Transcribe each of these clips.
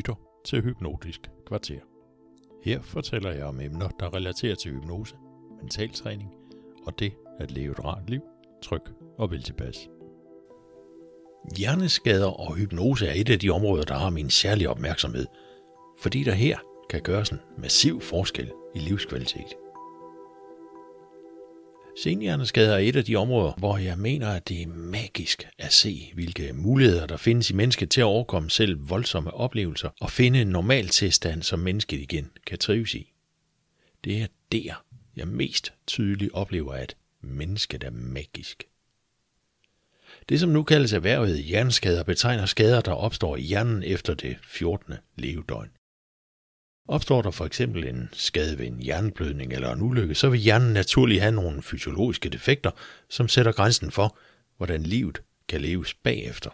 lytter til Hypnotisk Kvarter. Her fortæller jeg om emner, der relaterer til hypnose, mentaltræning og det at leve et rart liv, tryg og vel tilpas. Hjerneskader og hypnose er et af de områder, der har min særlige opmærksomhed, fordi der her kan gøres en massiv forskel i livskvalitet. Senhjerneskade er et af de områder, hvor jeg mener, at det er magisk at se, hvilke muligheder der findes i mennesket til at overkomme selv voldsomme oplevelser og finde en normal tilstand, som mennesket igen kan trives i. Det er der, jeg mest tydeligt oplever, at mennesket er magisk. Det, som nu kaldes erhvervet hjerneskader, betegner skader, der opstår i hjernen efter det 14. levedøgn. Opstår der for eksempel en skade ved en hjerneblødning eller en ulykke, så vil hjernen naturligt have nogle fysiologiske defekter, som sætter grænsen for, hvordan livet kan leves bagefter.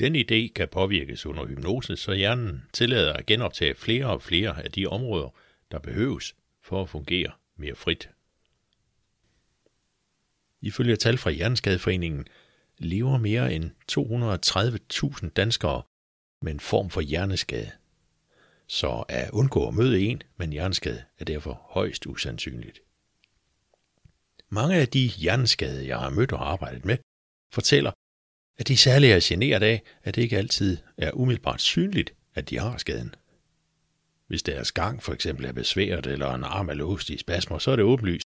Den idé kan påvirkes under hypnose, så hjernen tillader at genoptage flere og flere af de områder, der behøves for at fungere mere frit. Ifølge tal fra Hjerneskadeforeningen lever mere end 230.000 danskere med en form for hjerneskade. Så at undgå at møde en med en hjerneskade er derfor højst usandsynligt. Mange af de hjerneskade, jeg har mødt og arbejdet med, fortæller, at de særligt er generet af, at det ikke altid er umiddelbart synligt, at de har skaden. Hvis deres gang for eksempel er besværet, eller en arm er låst i spasmer, så er det åbenlyst.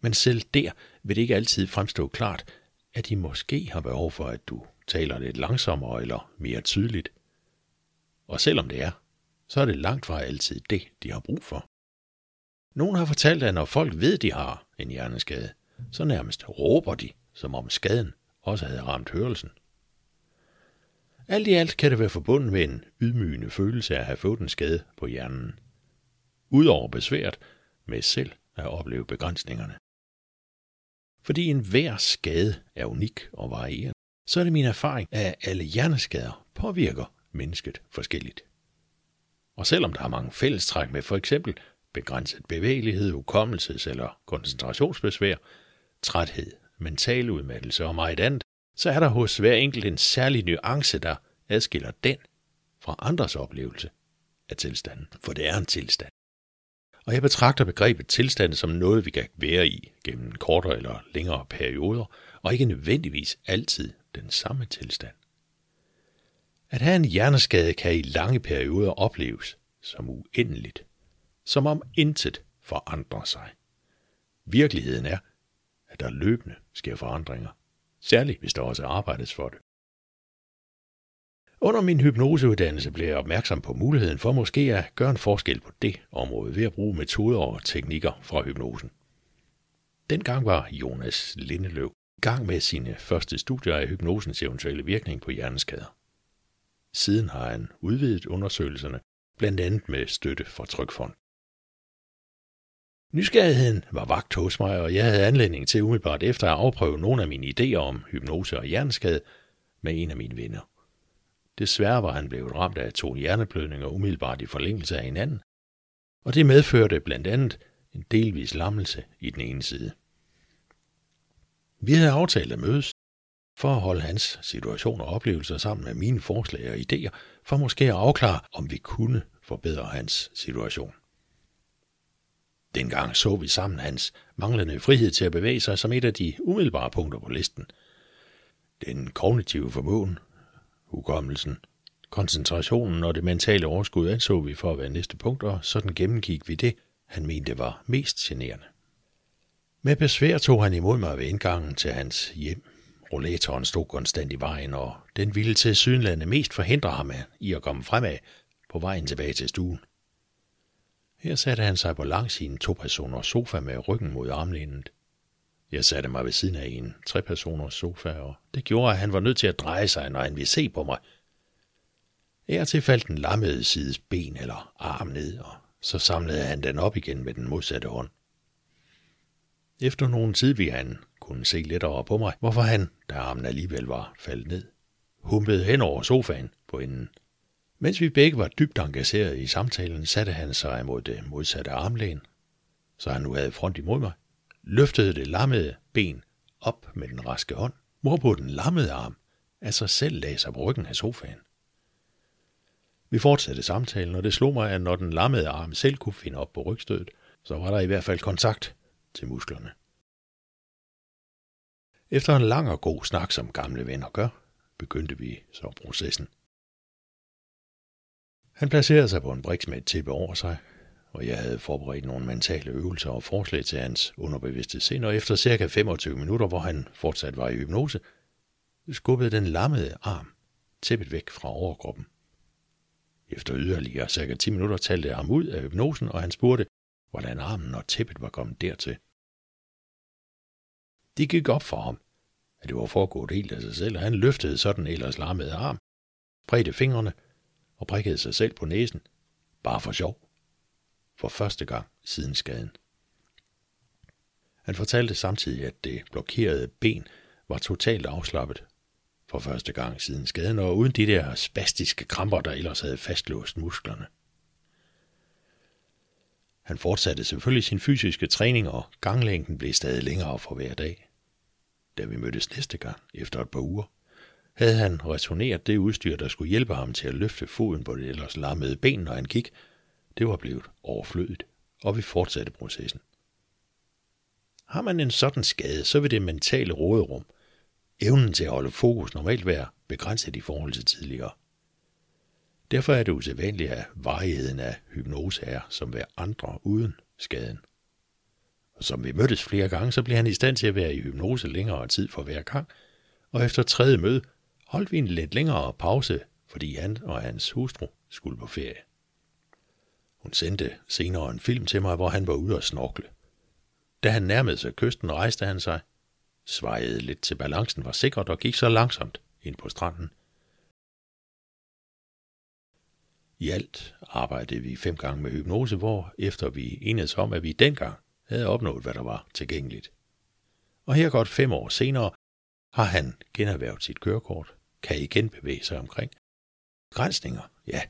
Men selv der vil det ikke altid fremstå klart, at de måske har behov for, at du taler lidt langsommere eller mere tydeligt. Og selvom det er, så er det langt fra altid det, de har brug for. Nogen har fortalt, at når folk ved, de har en hjerneskade, så nærmest råber de, som om skaden også havde ramt hørelsen. Alt i alt kan det være forbundet med en ydmygende følelse af at have fået en skade på hjernen. Udover besværet med selv at opleve begrænsningerne. Fordi enhver skade er unik og varierende, så er det min erfaring, at alle hjerneskader påvirker mennesket forskelligt. Og selvom der er mange fællestræk med for eksempel begrænset bevægelighed, hukommelses- eller koncentrationsbesvær, træthed, mental udmattelse og meget andet, så er der hos hver enkelt en særlig nuance, der adskiller den fra andres oplevelse af tilstanden, for det er en tilstand. Og jeg betragter begrebet tilstand som noget, vi kan være i gennem kortere eller længere perioder, og ikke nødvendigvis altid den samme tilstand. At have en hjerneskade kan i lange perioder opleves som uendeligt, som om intet forandrer sig. Virkeligheden er, at der løbende sker forandringer, særligt hvis der også arbejdes for det. Under min hypnoseuddannelse blev jeg opmærksom på muligheden for måske at gøre en forskel på det område ved at bruge metoder og teknikker fra hypnosen. Dengang var Jonas Lindeløv i gang med sine første studier af hypnosens eventuelle virkning på hjerneskader. Siden har han udvidet undersøgelserne, blandt andet med støtte fra Trykfond. Nysgerrigheden var vagt hos mig, og jeg havde anledning til umiddelbart efter at afprøve nogle af mine idéer om hypnose og hjerneskade med en af mine venner. Desværre var han blevet ramt af to hjerneblødninger umiddelbart i forlængelse af hinanden, og det medførte blandt andet en delvis lammelse i den ene side. Vi havde aftalt at mødes for at holde hans situation og oplevelser sammen med mine forslag og idéer, for måske at afklare, om vi kunne forbedre hans situation. Dengang så vi sammen hans manglende frihed til at bevæge sig som et af de umiddelbare punkter på listen. Den kognitive formåen, hukommelsen, koncentrationen og det mentale overskud anså vi for at være næste punkt, og sådan gennemgik vi det, han mente var mest generende. Med besvær tog han imod mig ved indgangen til hans hjem. Rollatoren stod konstant i vejen, og den ville til synlande mest forhindre ham i at komme fremad på vejen tilbage til stuen. Her satte han sig på langs sin to-personers sofa med ryggen mod armlænet. Jeg satte mig ved siden af en tre-personers sofa, og det gjorde, at han var nødt til at dreje sig, når han ville se på mig. Ær til faldt den lammede sides ben eller arm ned, og så samlede han den op igen med den modsatte hånd. Efter nogen tid ville han kunne se lidt over på mig, hvorfor han, da armen alligevel var faldet ned, humpede hen over sofaen på enden. Mens vi begge var dybt engageret i samtalen, satte han sig mod det modsatte armlæn, så han nu havde front imod mig, løftede det lammede ben op med den raske hånd, hvorpå den lammede arm af sig selv lagde sig på ryggen af sofaen. Vi fortsatte samtalen, og det slog mig, at når den lammede arm selv kunne finde op på rygstødet, så var der i hvert fald kontakt til musklerne. Efter en lang og god snak, som gamle venner gør, begyndte vi så processen. Han placerede sig på en briks med et tæppe over sig, og jeg havde forberedt nogle mentale øvelser og forslag til hans underbevidste sind, og efter cirka 25 minutter, hvor han fortsat var i hypnose, skubbede den lammede arm tæppet væk fra overkroppen. Efter yderligere cirka 10 minutter talte jeg ham ud af hypnosen, og han spurgte, hvordan armen og tæppet var kommet dertil. De gik op for ham, at det var foregået helt af sig selv, og han løftede sådan ellers lammede arm, spredte fingrene og prikkede sig selv på næsen, bare for sjov for første gang siden skaden. Han fortalte samtidig, at det blokerede ben var totalt afslappet for første gang siden skaden, og uden de der spastiske kramper, der ellers havde fastlåst musklerne. Han fortsatte selvfølgelig sin fysiske træning, og ganglængden blev stadig længere for hver dag. Da vi mødtes næste gang, efter et par uger, havde han returneret det udstyr, der skulle hjælpe ham til at løfte foden på det ellers lammede ben, når han gik, det var blevet overflødigt, og vi fortsatte processen. Har man en sådan skade, så vil det mentale råderum, evnen til at holde fokus normalt være begrænset i forhold til tidligere. Derfor er det usædvanligt, at varigheden af hypnose er som hver andre uden skaden. Og som vi mødtes flere gange, så blev han i stand til at være i hypnose længere tid for hver gang, og efter tredje møde holdt vi en lidt længere pause, fordi han og hans hustru skulle på ferie. Hun sendte senere en film til mig, hvor han var ude at snorkle. Da han nærmede sig kysten, rejste han sig, svejede lidt til balancen var sikkert og gik så langsomt ind på stranden. I alt arbejdede vi fem gange med hypnose, hvor efter vi enedes om, at vi dengang havde opnået, hvad der var tilgængeligt. Og her godt fem år senere har han generhvervet sit kørekort, kan igen bevæge sig omkring. Grænsninger, ja,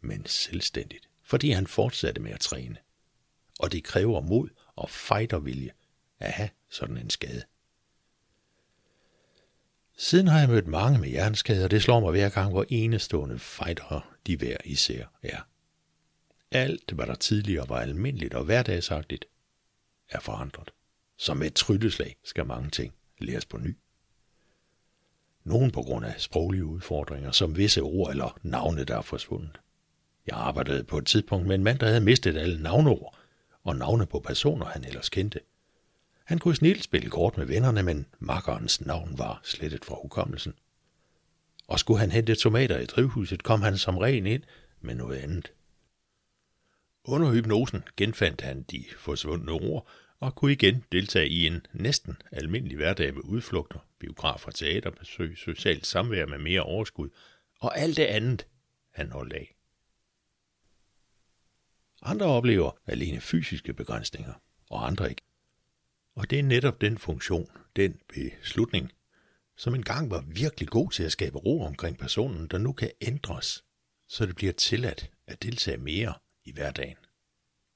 men selvstændigt fordi han fortsatte med at træne. Og det kræver mod og fightervilje at have sådan en skade. Siden har jeg mødt mange med hjerneskader, det slår mig hver gang, hvor enestående fightere de hver især er. Alt, hvad der tidligere var almindeligt og hverdagsagtigt, er forandret. Som et trylleslag skal mange ting læres på ny. Nogen på grund af sproglige udfordringer, som visse ord eller navne, der er forsvundet. Jeg arbejdede på et tidspunkt med en mand, der havde mistet alle navneord og navne på personer, han ellers kendte. Han kunne snilt spille kort med vennerne, men makkerens navn var slettet fra hukommelsen. Og skulle han hente tomater i drivhuset, kom han som ren ind med noget andet. Under hypnosen genfandt han de forsvundne ord og kunne igen deltage i en næsten almindelig hverdag med udflugter, biografer, teaterbesøg, socialt samvær med mere overskud og alt det andet, han holdt af. Andre oplever alene fysiske begrænsninger, og andre ikke. Og det er netop den funktion, den beslutning, som engang var virkelig god til at skabe ro omkring personen, der nu kan ændres, så det bliver tilladt at deltage mere i hverdagen.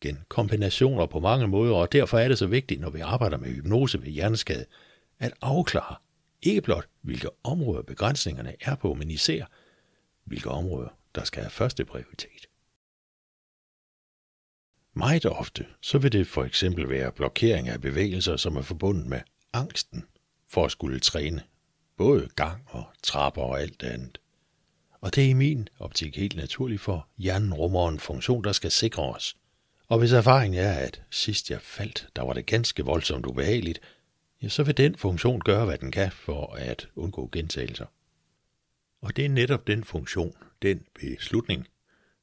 Gen kombinationer på mange måder, og derfor er det så vigtigt, når vi arbejder med hypnose ved hjerneskade, at afklare ikke blot, hvilke områder begrænsningerne er på, men især, hvilke områder, der skal have første prioritet. Meget ofte så vil det for eksempel være blokering af bevægelser, som er forbundet med angsten for at skulle træne, både gang og trapper og alt andet. Og det er i min optik helt naturligt, for hjernen rummer en funktion, der skal sikre os. Og hvis erfaringen er, at sidst jeg faldt, der var det ganske voldsomt ubehageligt, ja, så vil den funktion gøre, hvad den kan for at undgå gentagelser. Og det er netop den funktion, den beslutning,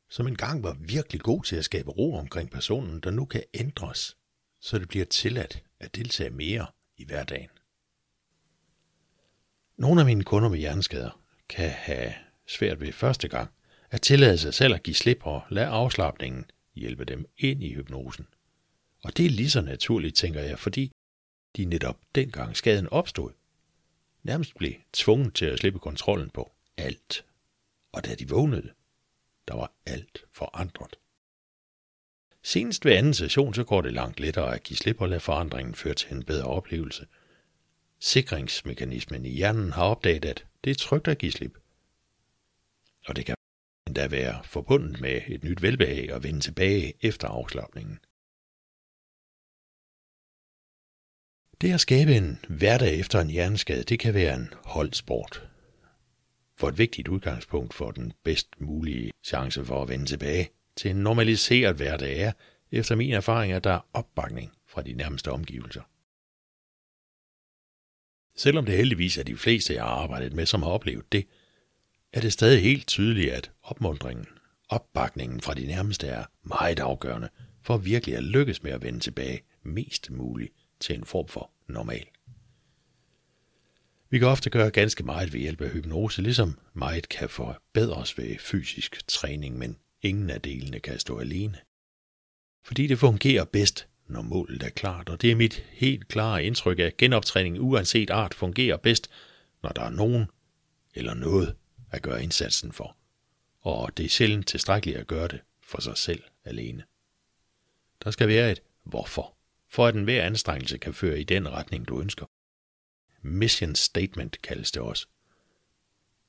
som engang var virkelig god til at skabe ro omkring personen, der nu kan ændres, så det bliver tilladt at deltage mere i hverdagen. Nogle af mine kunder med hjerneskader kan have svært ved første gang at tillade sig selv at give slip og lade afslappningen hjælpe dem ind i hypnosen. Og det er lige så naturligt, tænker jeg, fordi de netop dengang skaden opstod, nærmest blev tvunget til at slippe kontrollen på alt. Og da de vågnede, der var alt forandret. Senest ved anden session, så går det langt lettere at give slip og lade forandringen føre til en bedre oplevelse. Sikringsmekanismen i hjernen har opdaget, at det er trygt at give slip. Og det kan endda være forbundet med et nyt velbehag og vende tilbage efter afslappningen. Det at skabe en hverdag efter en hjerneskade, det kan være en holdsport. For et vigtigt udgangspunkt for den bedst mulige chance for at vende tilbage til en normaliseret hverdag er, efter min erfaring, at der er opbakning fra de nærmeste omgivelser. Selvom det heldigvis er de fleste, jeg har arbejdet med, som har oplevet det, er det stadig helt tydeligt, at opmundringen, opbakningen fra de nærmeste er meget afgørende for virkelig at lykkes med at vende tilbage mest muligt til en form for normal. Vi kan ofte gøre ganske meget ved hjælp af hypnose, ligesom meget kan forbedres ved fysisk træning, men ingen af delene kan stå alene. Fordi det fungerer bedst, når målet er klart, og det er mit helt klare indtryk, at genoptræning uanset art fungerer bedst, når der er nogen eller noget at gøre indsatsen for. Og det er sjældent tilstrækkeligt at gøre det for sig selv alene. Der skal være et hvorfor, for at enhver anstrengelse kan føre i den retning, du ønsker. Mission statement kaldes det også.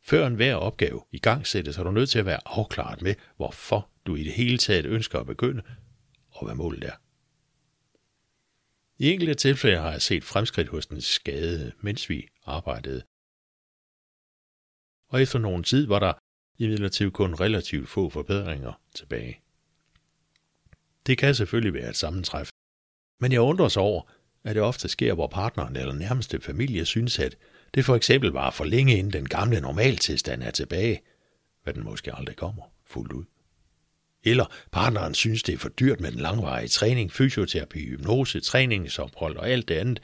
Før en hver opgave i gang sættes, er du nødt til at være afklaret med, hvorfor du i det hele taget ønsker at begynde, og hvad målet er. I enkelte tilfælde har jeg set fremskridt hos den skade, mens vi arbejdede. Og efter nogen tid var der imidlertid kun relativt få forbedringer tilbage. Det kan selvfølgelig være et sammentræf, men jeg undrer sig over, at det ofte sker, hvor partneren eller nærmeste familie synes, at det for eksempel var for længe inden den gamle normaltilstand er tilbage, hvad den måske aldrig kommer fuldt ud. Eller partneren synes, det er for dyrt med den langvarige træning, fysioterapi, hypnose, træningsophold og alt det andet,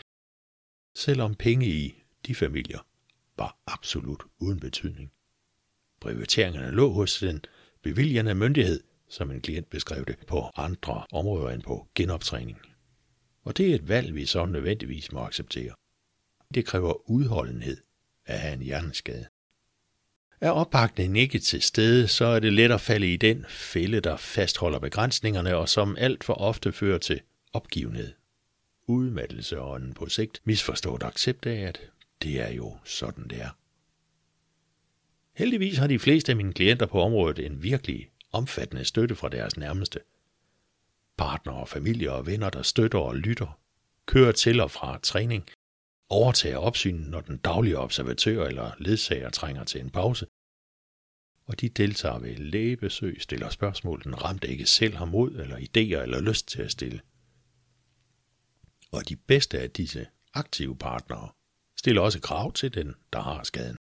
selvom penge i de familier var absolut uden betydning. Prioriteringerne lå hos den bevilgende myndighed, som en klient beskrev det, på andre områder end på genoptræning. Og det er et valg, vi så nødvendigvis må acceptere. Det kræver udholdenhed at have en hjerneskade. Er opbakningen ikke til stede, så er det let at falde i den fælde, der fastholder begrænsningerne og som alt for ofte fører til opgivenhed. Udmattelse og en på sigt misforstået accept af, at det er jo sådan det er. Heldigvis har de fleste af mine klienter på området en virkelig omfattende støtte fra deres nærmeste. Partner, familie og venner, der støtter og lytter, kører til og fra træning, overtager opsynet, når den daglige observatør eller ledsager trænger til en pause, og de deltager ved lægebesøg, stiller spørgsmål, den ramte ikke selv har mod eller idéer eller lyst til at stille. Og de bedste af disse aktive partnere stiller også krav til den, der har skaden.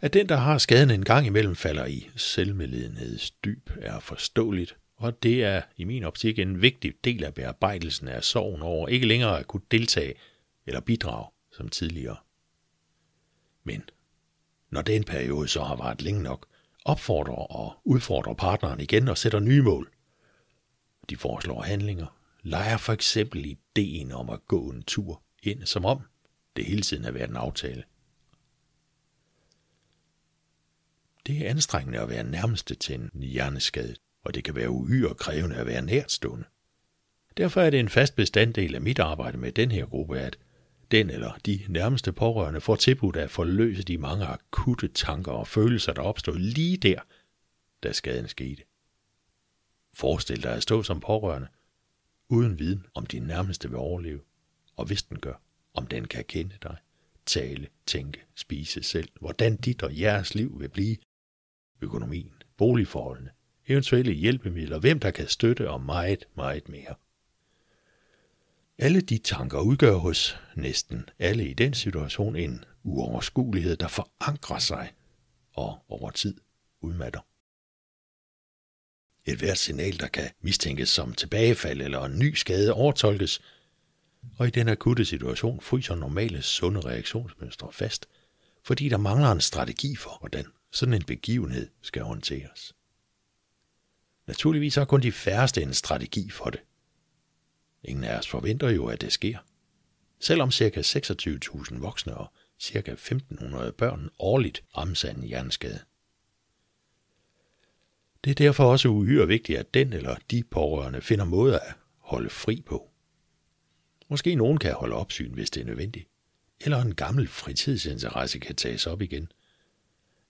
At den, der har skaden en gang imellem falder i selvmedlidenheds dyb, er forståeligt, og det er i min optik en vigtig del af bearbejdelsen af sorgen over ikke længere at kunne deltage eller bidrage som tidligere. Men når den periode så har varet længe nok, opfordrer og udfordrer partneren igen og sætter nye mål. De foreslår handlinger, leger for eksempel ideen om at gå en tur ind, som om det hele tiden har været en aftale. Det er anstrengende at være nærmeste til en hjerneskade, og det kan være uhyre krævende at være nærtstående. Derfor er det en fast bestanddel af mit arbejde med den her gruppe, at den eller de nærmeste pårørende får tilbudt at forløse de mange akutte tanker og følelser, der opstod lige der, da skaden skete. Forestil dig at stå som pårørende, uden viden om din nærmeste vil overleve, og hvis den gør, om den kan kende dig, tale, tænke, spise selv, hvordan dit og jeres liv vil blive, økonomien, boligforholdene, eventuelle hjælpemidler, hvem der kan støtte og meget, meget mere. Alle de tanker udgør hos næsten alle i den situation en uoverskuelighed, der forankrer sig og over tid udmatter. Et hvert signal, der kan mistænkes som tilbagefald eller en ny skade, overtolkes, og i den akutte situation fryser normale sunde reaktionsmønstre fast, fordi der mangler en strategi for, hvordan sådan en begivenhed skal håndteres. Naturligvis har kun de færreste en strategi for det. Ingen af os forventer jo, at det sker. Selvom ca. 26.000 voksne og ca. 1.500 børn årligt rammes af en hjerneskade. Det er derfor også uhyre vigtigt, at den eller de pårørende finder måder at holde fri på. Måske nogen kan holde opsyn, hvis det er nødvendigt. Eller en gammel fritidsinteresse kan tages op igen.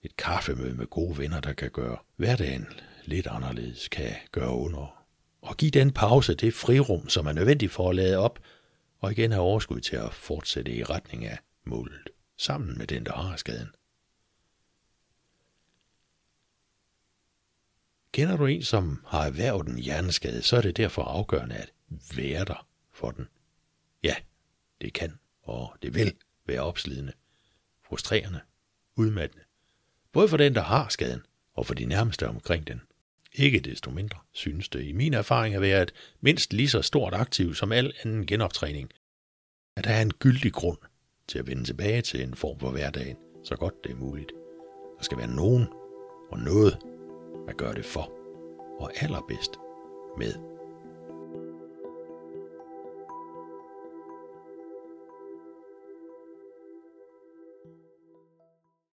Et kaffemøde med gode venner, der kan gøre hverdagen lidt anderledes, kan gøre under. Og give den pause det frirum, som er nødvendigt for at lade op, og igen have overskud til at fortsætte i retning af målet, sammen med den, der har skaden. Kender du en, som har erhvervet en hjerneskade, så er det derfor afgørende at være der for den. Ja, det kan, og det vil være opslidende, frustrerende, udmattende. Både for den, der har skaden, og for de nærmeste omkring den. Ikke desto mindre synes det i min erfaring at være et mindst lige så stort aktiv som al anden genoptræning, at der er en gyldig grund til at vende tilbage til en form for hverdagen, så godt det er muligt. Der skal være nogen og noget at gøre det for, og allerbedst med